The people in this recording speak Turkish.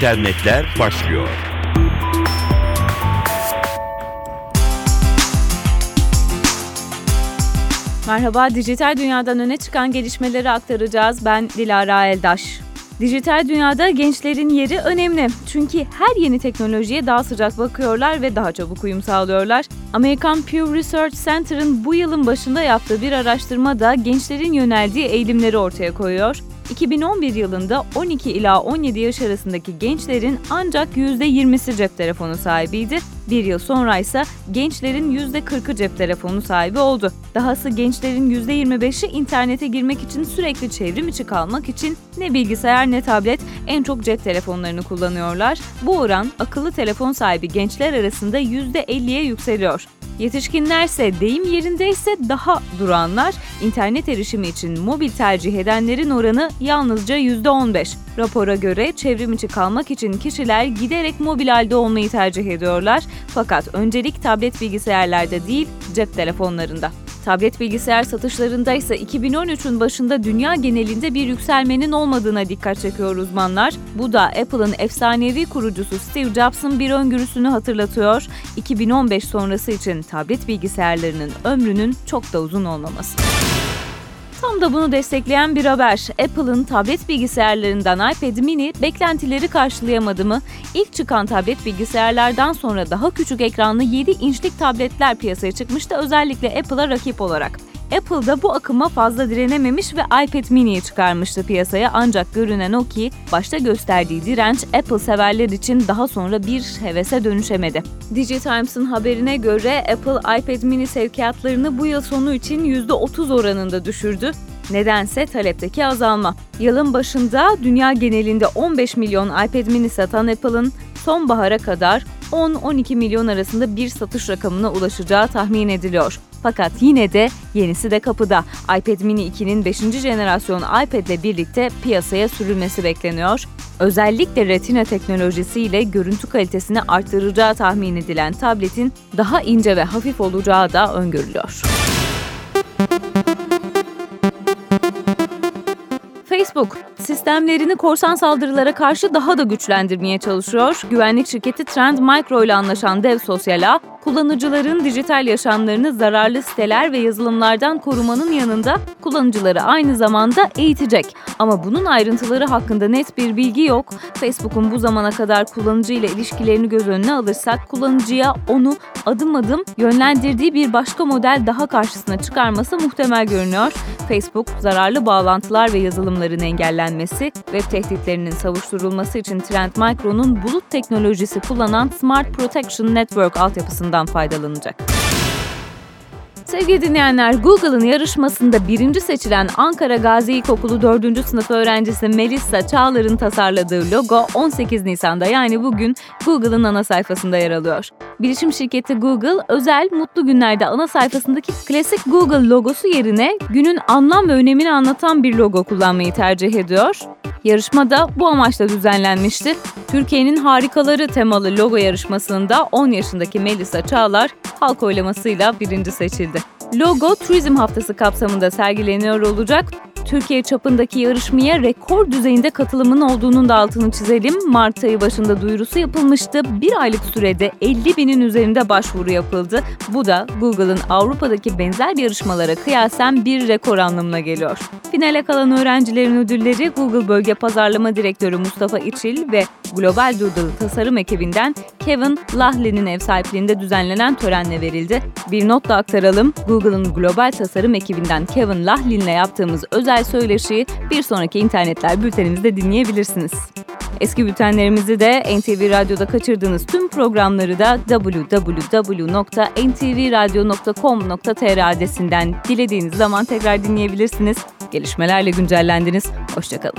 İnternetler başlıyor. Merhaba, dijital dünyadan öne çıkan gelişmeleri aktaracağız. Ben Dilara Eldaş. Dijital dünyada gençlerin yeri önemli. Çünkü her yeni teknolojiye daha sıcak bakıyorlar ve daha çabuk uyum sağlıyorlar. Amerikan Pew Research Center'ın bu yılın başında yaptığı bir araştırma da gençlerin yöneldiği eğilimleri ortaya koyuyor. 2011 yılında 12 ila 17 yaş arasındaki gençlerin ancak %20'si cep telefonu sahibiydi. Bir yıl sonra ise gençlerin %40'ı cep telefonu sahibi oldu. Dahası gençlerin %25'i internete girmek için sürekli çevrim içi kalmak için ne bilgisayar ne tablet en çok cep telefonlarını kullanıyorlar. Bu oran akıllı telefon sahibi gençler arasında %50'ye yükseliyor. Yetişkinlerse deyim yerindeyse daha duranlar, internet erişimi için mobil tercih edenlerin oranı yalnızca %15. Rapora göre çevrim içi kalmak için kişiler giderek mobil halde olmayı tercih ediyorlar. Fakat öncelik tablet bilgisayarlarda değil, cep telefonlarında. Tablet bilgisayar satışlarında ise 2013'ün başında dünya genelinde bir yükselmenin olmadığına dikkat çekiyor uzmanlar. Bu da Apple'ın efsanevi kurucusu Steve Jobs'ın bir öngörüsünü hatırlatıyor. 2015 sonrası için tablet bilgisayarlarının ömrünün çok da uzun olmaması. Tam da bunu destekleyen bir haber. Apple'ın tablet bilgisayarlarından iPad mini beklentileri karşılayamadı mı? İlk çıkan tablet bilgisayarlardan sonra daha küçük ekranlı 7 inçlik tabletler piyasaya çıkmıştı özellikle Apple'a rakip olarak. Apple da bu akıma fazla direnememiş ve iPad mini'yi çıkarmıştı piyasaya ancak görünen o ki başta gösterdiği direnç Apple severler için daha sonra bir hevese dönüşemedi. DigiTimes'ın haberine göre Apple iPad mini sevkiyatlarını bu yıl sonu için %30 oranında düşürdü. Nedense talepteki azalma. Yılın başında dünya genelinde 15 milyon iPad mini satan Apple'ın sonbahara kadar 10-12 milyon arasında bir satış rakamına ulaşacağı tahmin ediliyor. Fakat yine de yenisi de kapıda. iPad mini 2'nin 5. jenerasyon iPad ile birlikte piyasaya sürülmesi bekleniyor. Özellikle retina teknolojisiyle görüntü kalitesini arttıracağı tahmin edilen tabletin daha ince ve hafif olacağı da öngörülüyor. Facebook, sistemlerini korsan saldırılara karşı daha da güçlendirmeye çalışıyor. Güvenlik şirketi Trend Micro ile anlaşan dev sosyal ağ, kullanıcıların dijital yaşamlarını zararlı siteler ve yazılımlardan korumanın yanında kullanıcıları aynı zamanda eğitecek. Ama bunun ayrıntıları hakkında net bir bilgi yok. Facebook'un bu zamana kadar kullanıcı ile ilişkilerini göz önüne alırsak kullanıcıya onu adım adım yönlendirdiği bir başka model daha karşısına çıkarması muhtemel görünüyor. Facebook, zararlı bağlantılar ve yazılımların engellenmesi, web tehditlerinin savuşturulması için Trend Micro'nun bulut teknolojisi kullanan Smart Protection Network altyapısından faydalanacak. Sevgili dinleyenler, Google'ın yarışmasında birinci seçilen Ankara Gazi İlkokulu 4. sınıf öğrencisi Melissa Çağlar'ın tasarladığı logo 18 Nisan'da yani bugün Google'ın ana sayfasında yer alıyor. Bilişim şirketi Google, özel mutlu günlerde ana sayfasındaki klasik Google logosu yerine günün anlam ve önemini anlatan bir logo kullanmayı tercih ediyor. Yarışma da bu amaçla düzenlenmişti. Türkiye'nin harikaları temalı logo yarışmasında 10 yaşındaki Melisa Çağlar halk oylamasıyla birinci seçildi. Logo Turizm Haftası kapsamında sergileniyor olacak. Türkiye çapındaki yarışmaya rekor düzeyinde katılımın olduğunun da altını çizelim. Mart ayı başında duyurusu yapılmıştı. Bir aylık sürede 50 binin üzerinde başvuru yapıldı. Bu da Google'ın Avrupa'daki benzer yarışmalara kıyasen bir rekor anlamına geliyor. Finale kalan öğrencilerin ödülleri Google Bölge Pazarlama Direktörü Mustafa İçil ve Global Doodle tasarım ekibinden Kevin Lahlin'in ev sahipliğinde düzenlenen törenle verildi. Bir not da aktaralım. Google'ın global tasarım ekibinden Kevin Lahlin'le yaptığımız özel söyleşiyi bir sonraki internetler bültenimizde dinleyebilirsiniz. Eski bültenlerimizi de NTV Radyo'da kaçırdığınız tüm programları da www.ntvradio.com.tr adresinden dilediğiniz zaman tekrar dinleyebilirsiniz. Gelişmelerle güncellendiniz. Hoşçakalın.